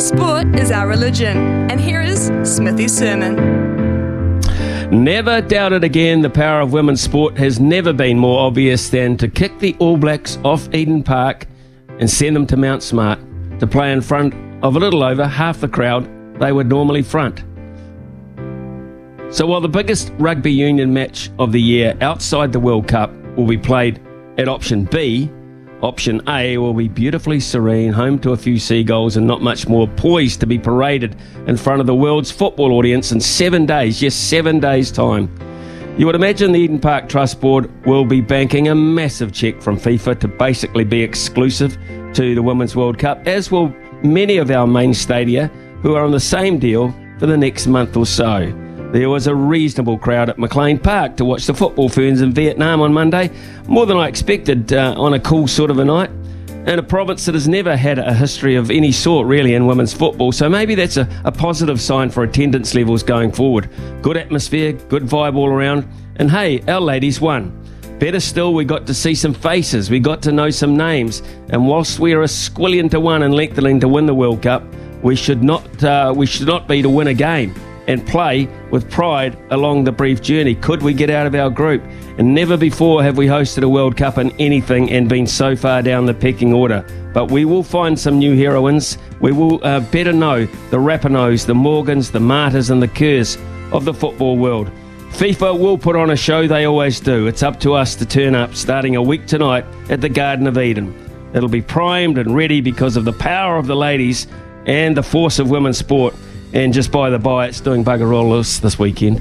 Sport is our religion. And here is Smithy's sermon. Never doubt it again, the power of women's sport has never been more obvious than to kick the All Blacks off Eden Park and send them to Mount Smart to play in front of a little over half the crowd they would normally front. So while the biggest rugby union match of the year outside the World Cup will be played at option B, option A will be beautifully serene, home to a few seagulls and not much more, poised to be paraded in front of the world's football audience in seven days, yes, seven days' time. You would imagine the Eden Park Trust Board will be banking a massive cheque from FIFA to basically be exclusive to the Women's World Cup, as will many of our main stadia who are on the same deal for the next month or so. There was a reasonable crowd at McLean Park to watch the football ferns in Vietnam on Monday, more than I expected uh, on a cool sort of a night. In a province that has never had a history of any sort, really, in women's football, so maybe that's a, a positive sign for attendance levels going forward. Good atmosphere, good vibe all around, and hey, our ladies won. Better still, we got to see some faces, we got to know some names, and whilst we are a squillion to one and lengthening to win the World Cup, we should not uh, we should not be to win a game and play with pride along the brief journey. Could we get out of our group? And never before have we hosted a World Cup in anything and been so far down the pecking order. But we will find some new heroines. We will uh, better know the Rapinoes, the Morgans, the Martas, and the Kerrs of the football world. FIFA will put on a show, they always do. It's up to us to turn up starting a week tonight at the Garden of Eden. It'll be primed and ready because of the power of the ladies and the force of women's sport. And just by the by, it's doing bugger all this this weekend.